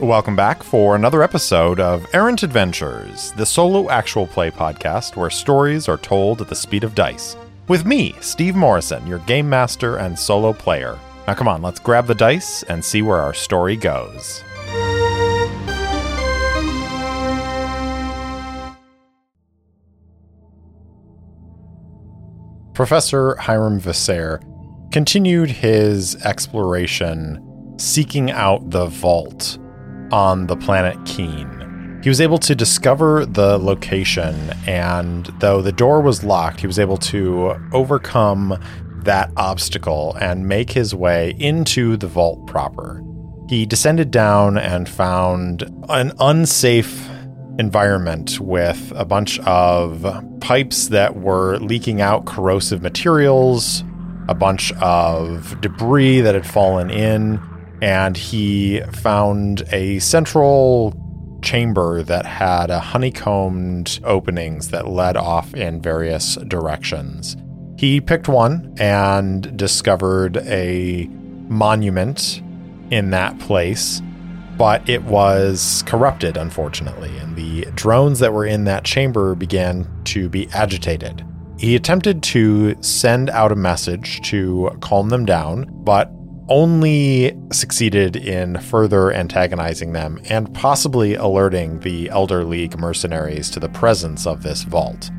Welcome back for another episode of Errant Adventures, the solo actual play podcast where stories are told at the speed of dice. With me, Steve Morrison, your game master and solo player. Now, come on, let's grab the dice and see where our story goes. Professor Hiram Visser continued his exploration seeking out the vault on the planet Keen. He was able to discover the location, and though the door was locked, he was able to overcome that obstacle and make his way into the vault proper. He descended down and found an unsafe environment with a bunch of pipes that were leaking out corrosive materials, a bunch of debris that had fallen in, and he found a central chamber that had a honeycombed openings that led off in various directions. He picked one and discovered a monument in that place, but it was corrupted, unfortunately, and the drones that were in that chamber began to be agitated. He attempted to send out a message to calm them down, but only succeeded in further antagonizing them and possibly alerting the Elder League mercenaries to the presence of this vault.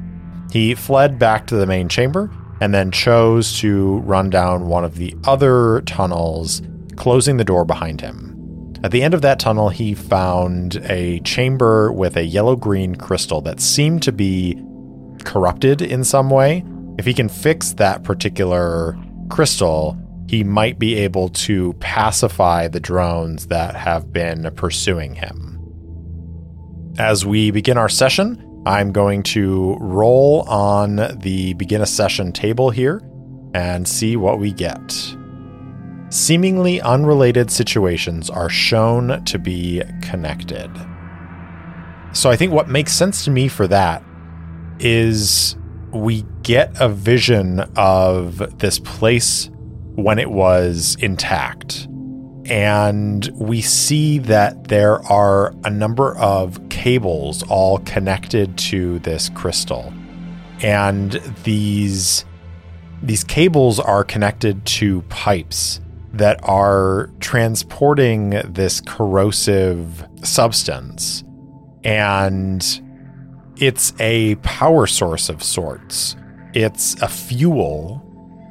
He fled back to the main chamber and then chose to run down one of the other tunnels, closing the door behind him. At the end of that tunnel, he found a chamber with a yellow green crystal that seemed to be corrupted in some way. If he can fix that particular crystal, he might be able to pacify the drones that have been pursuing him. As we begin our session, I'm going to roll on the begin a session table here and see what we get. Seemingly unrelated situations are shown to be connected. So I think what makes sense to me for that is we get a vision of this place when it was intact. And we see that there are a number of cables all connected to this crystal. And these these cables are connected to pipes that are transporting this corrosive substance. And it's a power source of sorts. It's a fuel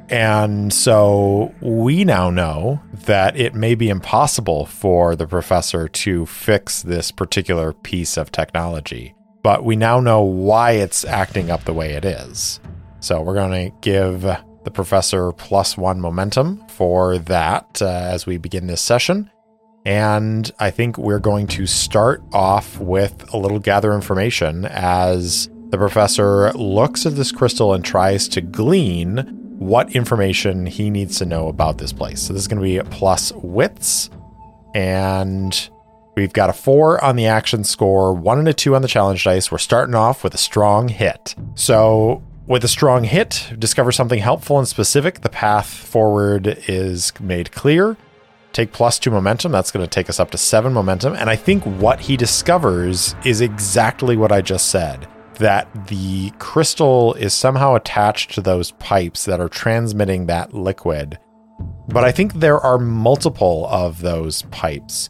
and so we now know that it may be impossible for the professor to fix this particular piece of technology, but we now know why it's acting up the way it is. So we're going to give the professor plus one momentum for that uh, as we begin this session. And I think we're going to start off with a little gather information as the professor looks at this crystal and tries to glean what information he needs to know about this place. So this is going to be plus wits, and we've got a four on the action score, one and a two on the challenge dice. We're starting off with a strong hit. So with a strong hit, discover something helpful and specific. The path forward is made clear. Take plus two momentum. That's going to take us up to seven momentum. And I think what he discovers is exactly what I just said that the crystal is somehow attached to those pipes that are transmitting that liquid. But I think there are multiple of those pipes.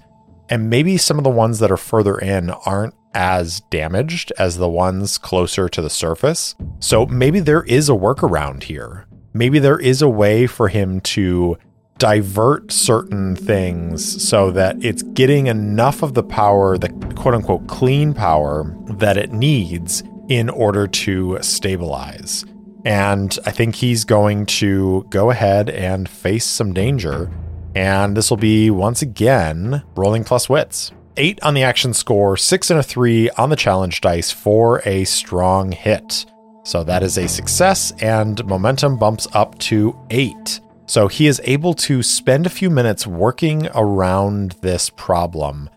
And maybe some of the ones that are further in aren't as damaged as the ones closer to the surface. So maybe there is a workaround here. Maybe there is a way for him to divert certain things so that it's getting enough of the power, the quote unquote clean power that it needs in order to stabilize. And I think he's going to go ahead and face some danger. And this will be once again rolling plus wits. Eight on the action score, six and a three on the challenge dice for a strong hit. So that is a success, and momentum bumps up to eight. So he is able to spend a few minutes working around this problem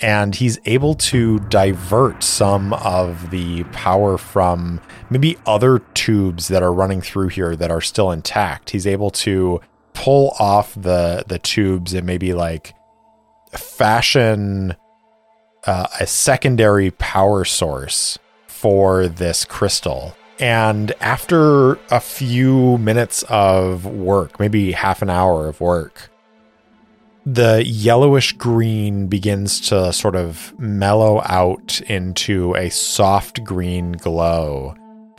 and he's able to divert some of the power from maybe other tubes that are running through here that are still intact. He's able to pull off the the tubes and maybe like fashion uh, a secondary power source for this crystal. And after a few minutes of work, maybe half an hour of work, the yellowish green begins to sort of mellow out into a soft green glow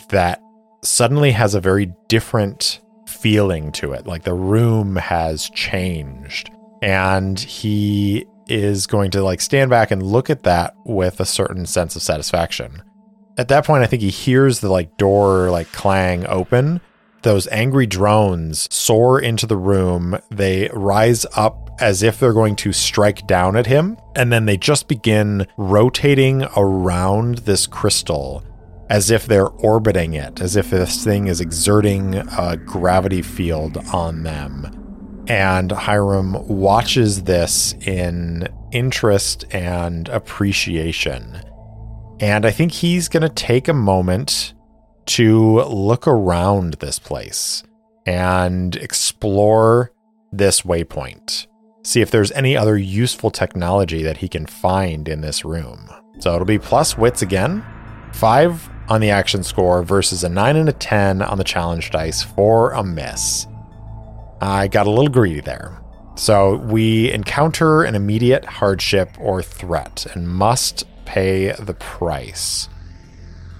that suddenly has a very different feeling to it. Like the room has changed. And he is going to like stand back and look at that with a certain sense of satisfaction. At that point, I think he hears the like door like clang open. Those angry drones soar into the room. They rise up as if they're going to strike down at him. And then they just begin rotating around this crystal as if they're orbiting it, as if this thing is exerting a gravity field on them. And Hiram watches this in interest and appreciation. And I think he's going to take a moment to look around this place and explore this waypoint. See if there's any other useful technology that he can find in this room. So it'll be plus wits again, five on the action score versus a nine and a 10 on the challenge dice for a miss. I got a little greedy there. So we encounter an immediate hardship or threat and must pay the price.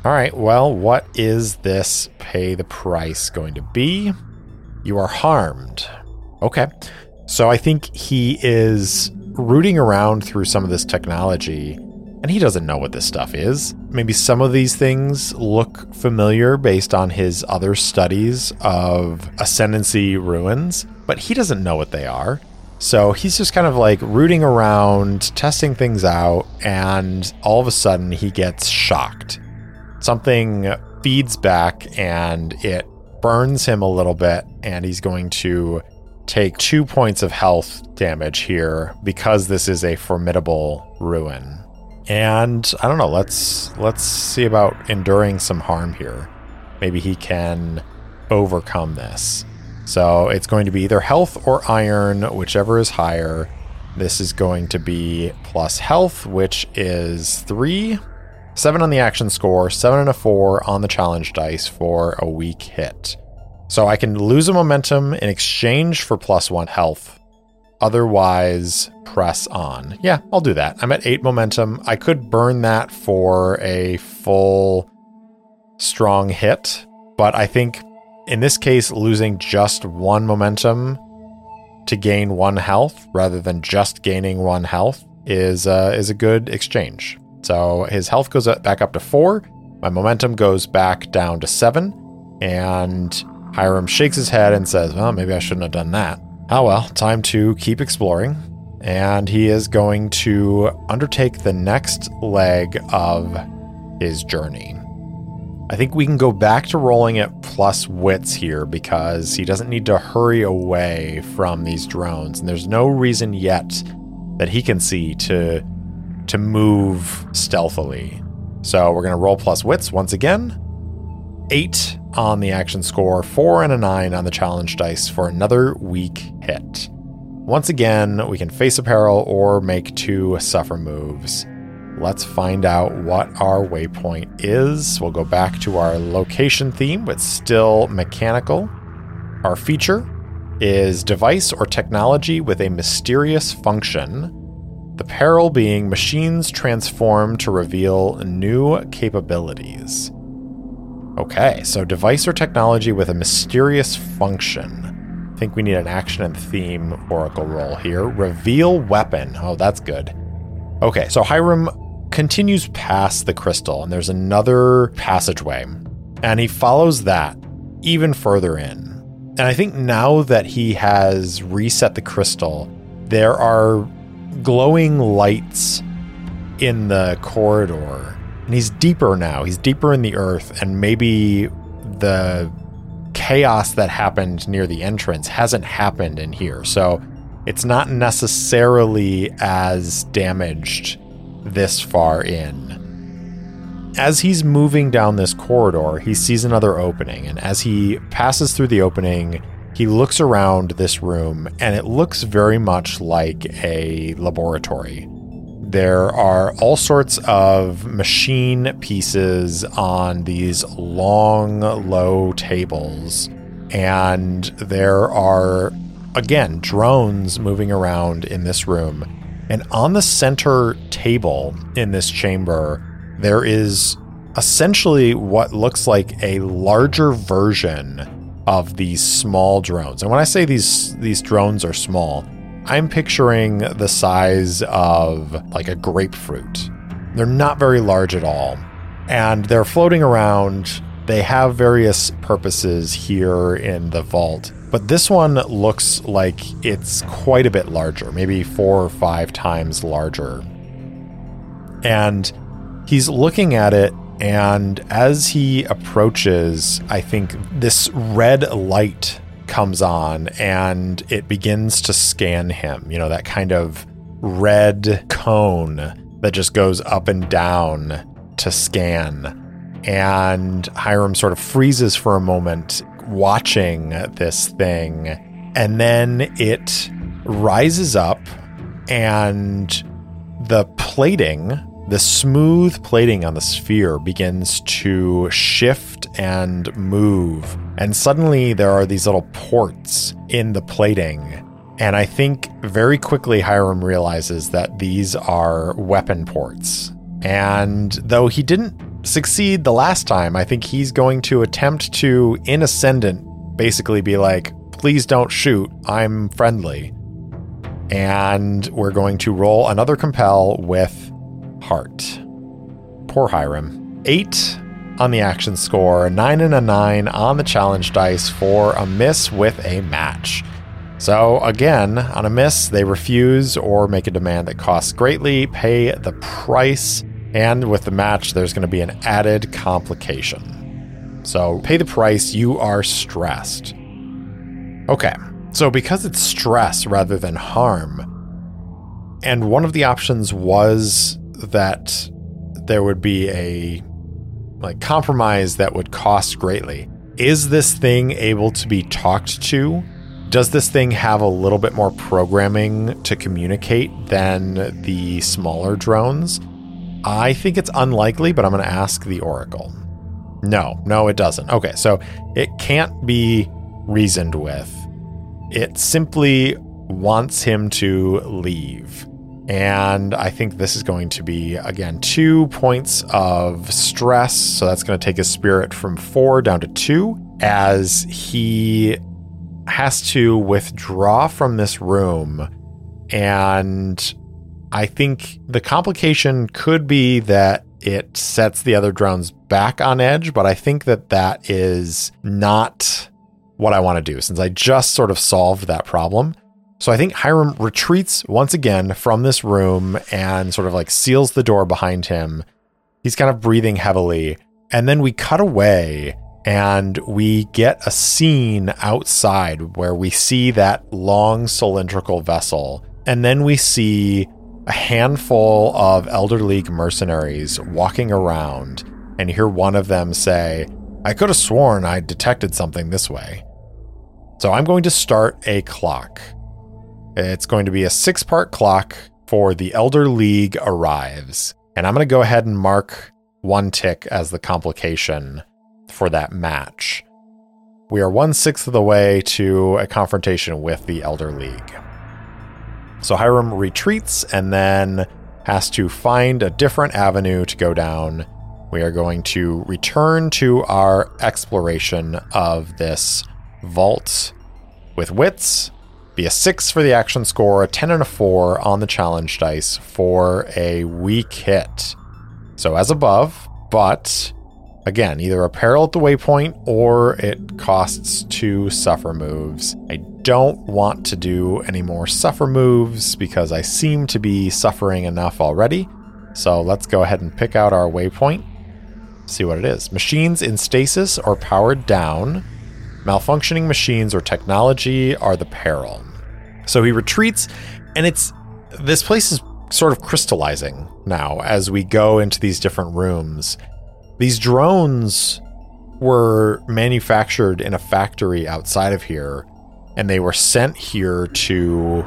All right, well, what is this pay the price going to be? You are harmed. Okay. So I think he is rooting around through some of this technology and he doesn't know what this stuff is. Maybe some of these things look familiar based on his other studies of ascendancy ruins, but he doesn't know what they are. So he's just kind of like rooting around, testing things out, and all of a sudden he gets shocked. Something feeds back and it burns him a little bit, and he's going to take two points of health damage here because this is a formidable ruin. And I don't know, let's let's see about enduring some harm here. Maybe he can overcome this. So it's going to be either health or iron, whichever is higher. This is going to be plus health, which is three, seven on the action score, seven and a four on the challenge dice for a weak hit. So I can lose a momentum in exchange for plus one health Otherwise, press on. Yeah, I'll do that. I'm at eight momentum. I could burn that for a full strong hit, but I think in this case, losing just one momentum to gain one health rather than just gaining one health is uh, is a good exchange. So his health goes back up to four. My momentum goes back down to seven, and Hiram shakes his head and says, "Well, maybe I shouldn't have done that." Oh well, time to keep exploring. And he is going to undertake the next leg of his journey. I think we can go back to rolling at plus wits here because he doesn't need to hurry away from these drones. And there's no reason yet that he can see to to move stealthily. So we're gonna roll plus wits once again. Eight on the action score, 4 and a 9 on the challenge dice for another weak hit. Once again, we can face a peril or make two suffer moves. Let's find out what our waypoint is. We'll go back to our location theme, but still mechanical. Our feature is device or technology with a mysterious function. The peril being machines transform to reveal new capabilities. Okay, so device or technology with a mysterious function. I think we need an action and theme oracle roll here. Reveal weapon. Oh, that's good. Okay, so Hiram continues past the crystal, and there's another passageway, and he follows that even further in. And I think now that he has reset the crystal, there are glowing lights in the corridor and he's deeper now. He's deeper in the earth, and maybe the chaos that happened near the entrance hasn't happened in here. So it's not necessarily as damaged this far in. As he's moving down this corridor, he sees another opening, and as he passes through the opening, he looks around this room, and it looks very much like a laboratory there are all sorts of machine pieces on these long, low tables. And there are, again, drones moving around in this room. And on the center table in this chamber, there is essentially what looks like a larger version of these small drones. And when I say these these drones are small, I'm picturing the size of like a grapefruit. They're not very large at all. And they're floating around. They have various purposes here in the vault. But this one looks like it's quite a bit larger, maybe four or five times larger. And he's looking at it, and as he approaches, I think this red light comes on and it begins to scan him. You know, that kind of red cone that just goes up and down to scan. And Hiram sort of freezes for a moment watching this thing. And then it rises up and the plating the smooth plating on the sphere begins to shift and move. And suddenly there are these little ports in the plating. And I think very quickly Hiram realizes that these are weapon ports. And though he didn't succeed the last time, I think he's going to attempt to, in Ascendant, basically be like, please don't shoot, I'm friendly. And we're going to roll another compel with heart. Poor Hiram. Eight on the action score, nine and a nine on the challenge dice for a miss with a match. So, again, on a miss, they refuse or make a demand that costs greatly, pay the price, and with the match, there's going to be an added complication. So, pay the price, you are stressed. Okay, so because it's stress rather than harm, and one of the options was that there would be a like compromise that would cost greatly. Is this thing able to be talked to? Does this thing have a little bit more programming to communicate than the smaller drones? I think it's unlikely, but I'm going to ask the Oracle. No, no, it doesn't. Okay, so it can't be reasoned with. It simply wants him to leave. And I think this is going to be, again, two points of stress. So that's going to take his spirit from four down to two as he has to withdraw from this room. And I think the complication could be that it sets the other drones back on edge, but I think that that is not what I want to do since I just sort of solved that problem. So I think Hiram retreats once again from this room and sort of like seals the door behind him. He's kind of breathing heavily. And then we cut away and we get a scene outside where we see that long cylindrical vessel. And then we see a handful of Elder League mercenaries walking around and hear one of them say, I could have sworn I detected something this way. So I'm going to start a clock. It's going to be a six part clock for the Elder League arrives. And I'm going to go ahead and mark one tick as the complication for that match. We are one sixth of the way to a confrontation with the Elder League. So Hiram retreats and then has to find a different avenue to go down. We are going to return to our exploration of this vault with wits be a six for the action score, a 10 and a four on the challenge dice for a weak hit. So as above, but again, either a peril at the waypoint or it costs two suffer moves. I don't want to do any more suffer moves because I seem to be suffering enough already. So let's go ahead and pick out our waypoint. See what it is. Machines in stasis or powered down. Malfunctioning machines or technology are the peril. So he retreats, and it's this place is sort of crystallizing now as we go into these different rooms. These drones were manufactured in a factory outside of here, and they were sent here to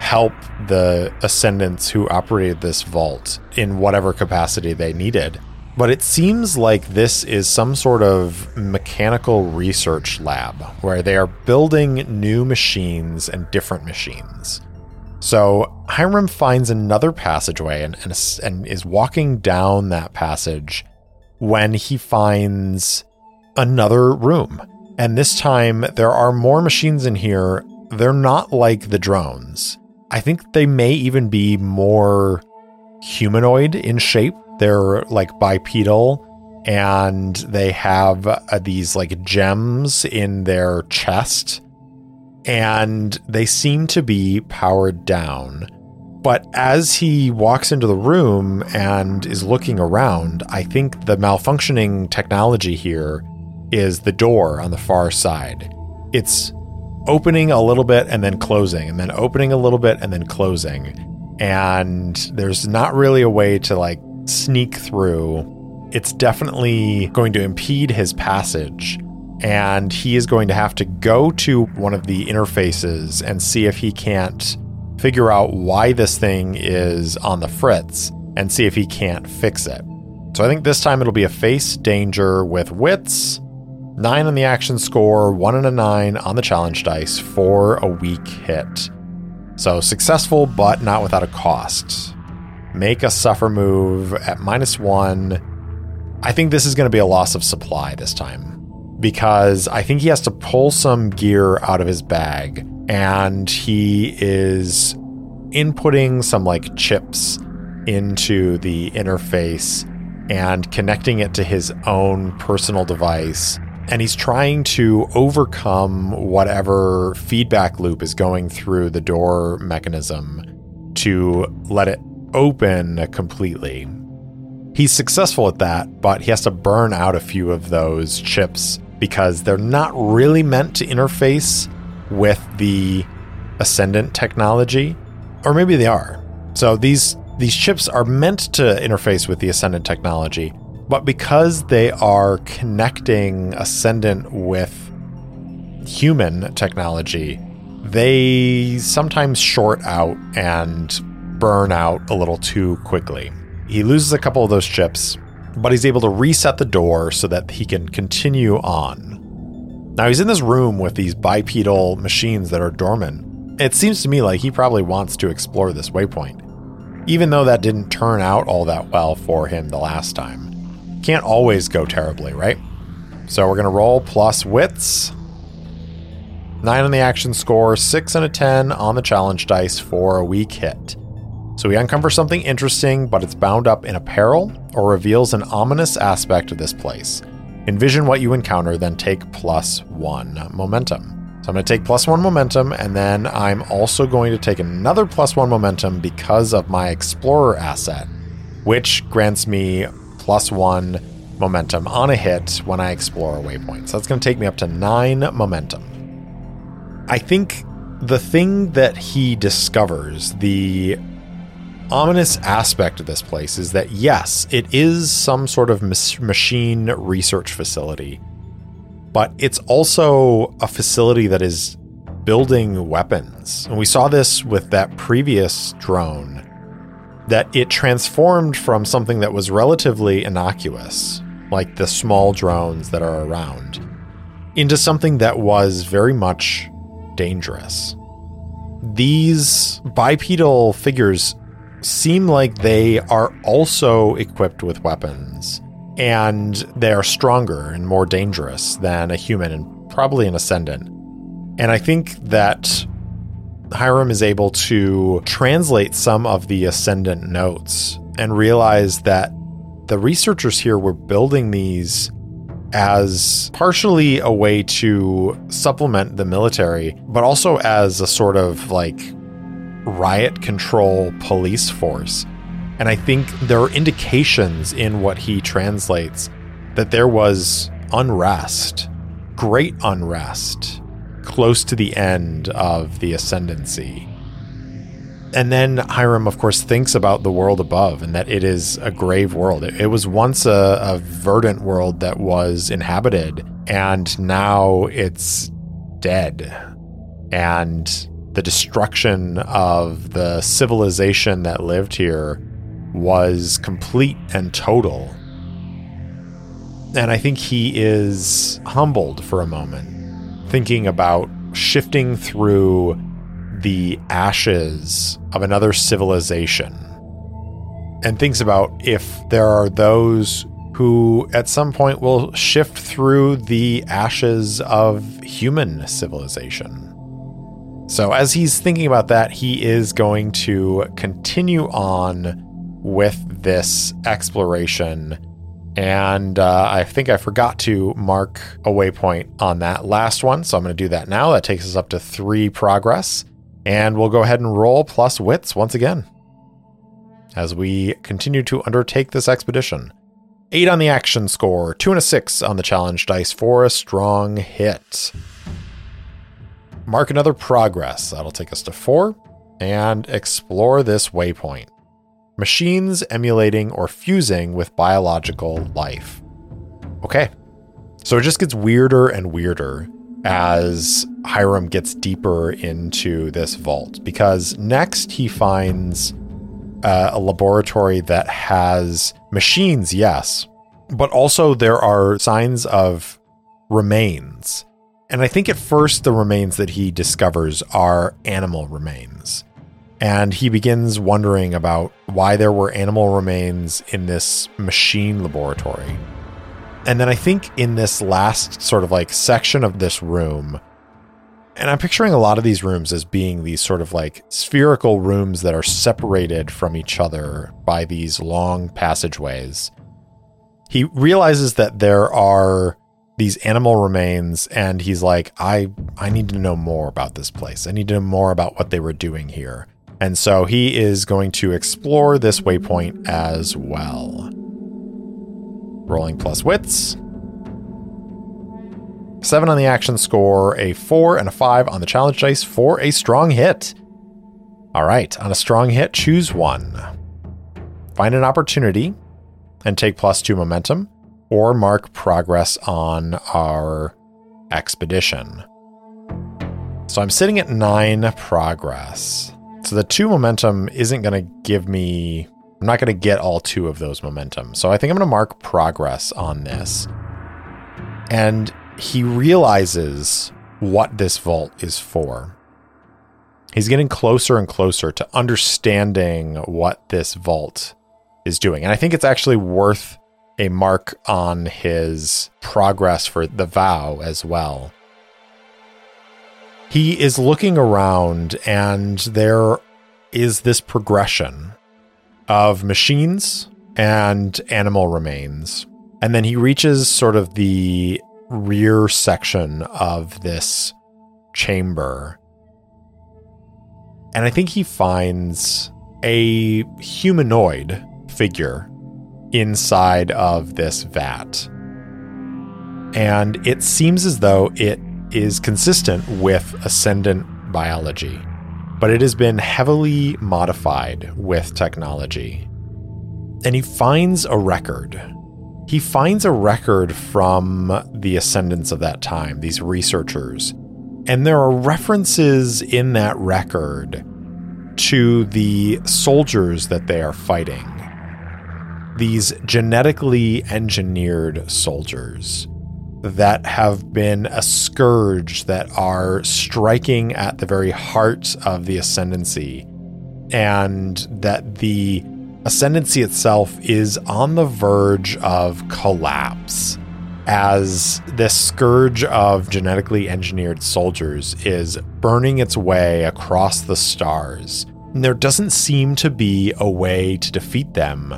help the ascendants who operated this vault in whatever capacity they needed. But it seems like this is some sort of mechanical research lab where they are building new machines and different machines. So Hiram finds another passageway and, and, and is walking down that passage when he finds another room. And this time there are more machines in here. They're not like the drones. I think they may even be more humanoid in shape they're like bipedal and they have uh, these like gems in their chest and they seem to be powered down. But as he walks into the room and is looking around, I think the malfunctioning technology here is the door on the far side. It's opening a little bit and then closing, and then opening a little bit and then closing. And there's not really a way to like sneak through, it's definitely going to impede his passage. And he is going to have to go to one of the interfaces and see if he can't figure out why this thing is on the fritz and see if he can't fix it. So I think this time it'll be a face danger with wits, nine on the action score, one and a nine on the challenge dice for a weak hit. So successful, but not without a cost make a suffer move at minus one. I think this is going to be a loss of supply this time because I think he has to pull some gear out of his bag and he is inputting some like chips into the interface and connecting it to his own personal device. And he's trying to overcome whatever feedback loop is going through the door mechanism to let it open completely. He's successful at that, but he has to burn out a few of those chips because they're not really meant to interface with the Ascendant technology, or maybe they are. So these these chips are meant to interface with the Ascendant technology, but because they are connecting Ascendant with human technology, they sometimes short out and burn out a little too quickly. He loses a couple of those chips, but he's able to reset the door so that he can continue on. Now he's in this room with these bipedal machines that are dormant. It seems to me like he probably wants to explore this waypoint, even though that didn't turn out all that well for him the last time. Can't always go terribly, right? So we're going to roll plus wits. 9 on the action score, 6 and a 10 on the challenge dice for a weak hit. So we uncover something interesting, but it's bound up in a peril or reveals an ominous aspect of this place. Envision what you encounter, then take plus one momentum. So I'm going to take plus one momentum, and then I'm also going to take another plus one momentum because of my Explorer asset, which grants me plus one momentum on a hit when I explore a waypoint. So that's going to take me up to nine momentum. I think the thing that he discovers, the ominous aspect of this place is that, yes, it is some sort of machine research facility, but it's also a facility that is building weapons. And we saw this with that previous drone, that it transformed from something that was relatively innocuous, like the small drones that are around, into something that was very much dangerous. These bipedal figures seem like they are also equipped with weapons and they are stronger and more dangerous than a human and probably an ascendant. And I think that Hiram is able to translate some of the ascendant notes and realize that the researchers here were building these as partially a way to supplement the military, but also as a sort of like riot control police force. And I think there are indications in what he translates that there was unrest, great unrest, close to the end of the ascendancy. And then Hiram, of course, thinks about the world above and that it is a grave world. It, it was once a, a verdant world that was inhabited, and now it's dead. And the destruction of the civilization that lived here was complete and total. And I think he is humbled for a moment, thinking about shifting through the ashes of another civilization and thinks about if there are those who at some point will shift through the ashes of human civilization. So, as he's thinking about that, he is going to continue on with this exploration. And uh, I think I forgot to mark a waypoint on that last one. So, I'm going to do that now. That takes us up to three progress. And we'll go ahead and roll plus wits once again as we continue to undertake this expedition. Eight on the action score, two and a six on the challenge dice for a strong hit. Mark another progress. That'll take us to four. And explore this waypoint. Machines emulating or fusing with biological life. Okay. So it just gets weirder and weirder as Hiram gets deeper into this vault because next he finds uh, a laboratory that has machines, yes, but also there are signs of remains. And I think at first the remains that he discovers are animal remains. And he begins wondering about why there were animal remains in this machine laboratory. And then I think in this last sort of like section of this room, and I'm picturing a lot of these rooms as being these sort of like spherical rooms that are separated from each other by these long passageways. He realizes that there are these animal remains and he's like I I need to know more about this place. I need to know more about what they were doing here. And so he is going to explore this waypoint as well. Rolling plus wits. Seven on the action score, a four and a five on the challenge dice for a strong hit. All right, on a strong hit, choose one. Find an opportunity and take plus two momentum, or mark progress on our expedition. So I'm sitting at nine progress. So the two momentum isn't going to give me, I'm not going to get all two of those momentum. So I think I'm going to mark progress on this. And he realizes what this vault is for. He's getting closer and closer to understanding what this vault is doing. And I think it's actually worth a mark on his progress for the vow as well. He is looking around, and there is this progression of machines and animal remains. And then he reaches sort of the rear section of this chamber. And I think he finds a humanoid figure inside of this vat. And it seems as though it is consistent with ascendant biology, but it has been heavily modified with technology. And he finds a record he finds a record from the ascendants of that time, these researchers, and there are references in that record to the soldiers that they are fighting. These genetically engineered soldiers that have been a scourge that are striking at the very heart of the ascendancy, and that the Ascendancy itself is on the verge of collapse as this scourge of genetically engineered soldiers is burning its way across the stars. And there doesn't seem to be a way to defeat them.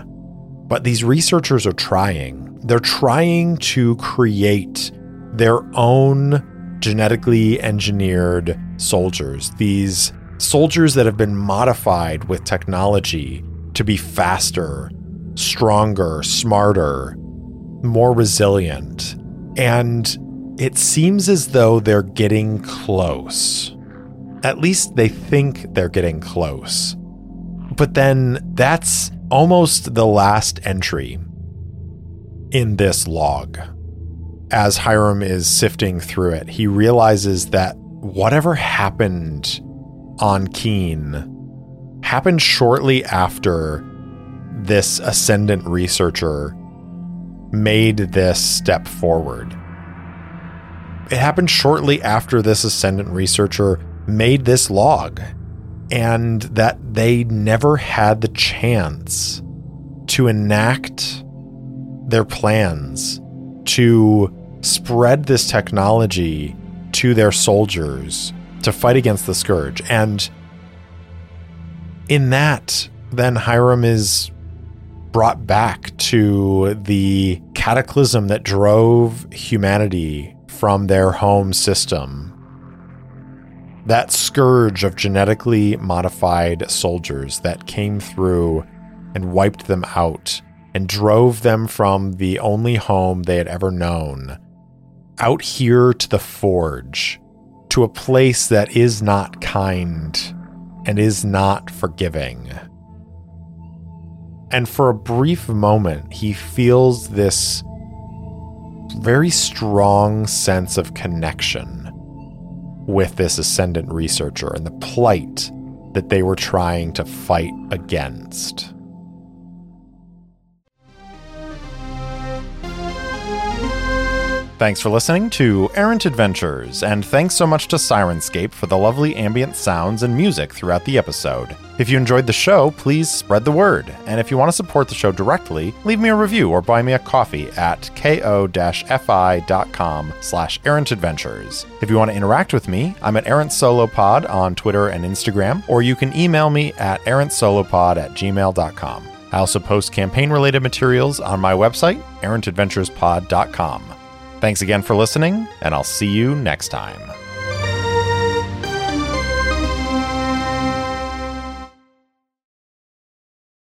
But these researchers are trying. They're trying to create their own genetically engineered soldiers, these soldiers that have been modified with technology to be faster, stronger, smarter, more resilient. And it seems as though they're getting close. At least they think they're getting close. But then that's almost the last entry in this log. As Hiram is sifting through it, he realizes that whatever happened on Keen happened shortly after this ascendant researcher made this step forward. It happened shortly after this ascendant researcher made this log, and that they never had the chance to enact their plans to spread this technology to their soldiers to fight against the scourge. And in that, then Hiram is brought back to the cataclysm that drove humanity from their home system. That scourge of genetically modified soldiers that came through and wiped them out and drove them from the only home they had ever known out here to the forge, to a place that is not kind and is not forgiving. And for a brief moment, he feels this very strong sense of connection with this ascendant researcher and the plight that they were trying to fight against. Thanks for listening to Errant Adventures, and thanks so much to Syrinscape for the lovely ambient sounds and music throughout the episode. If you enjoyed the show, please spread the word. And if you want to support the show directly, leave me a review or buy me a coffee at ko-fi.com slash errantadventures. If you want to interact with me, I'm at Errant Solo Pod on Twitter and Instagram, or you can email me at errantsolopod at gmail.com. I also post campaign-related materials on my website, errantadventurespod.com. Thanks again for listening, and I'll see you next time.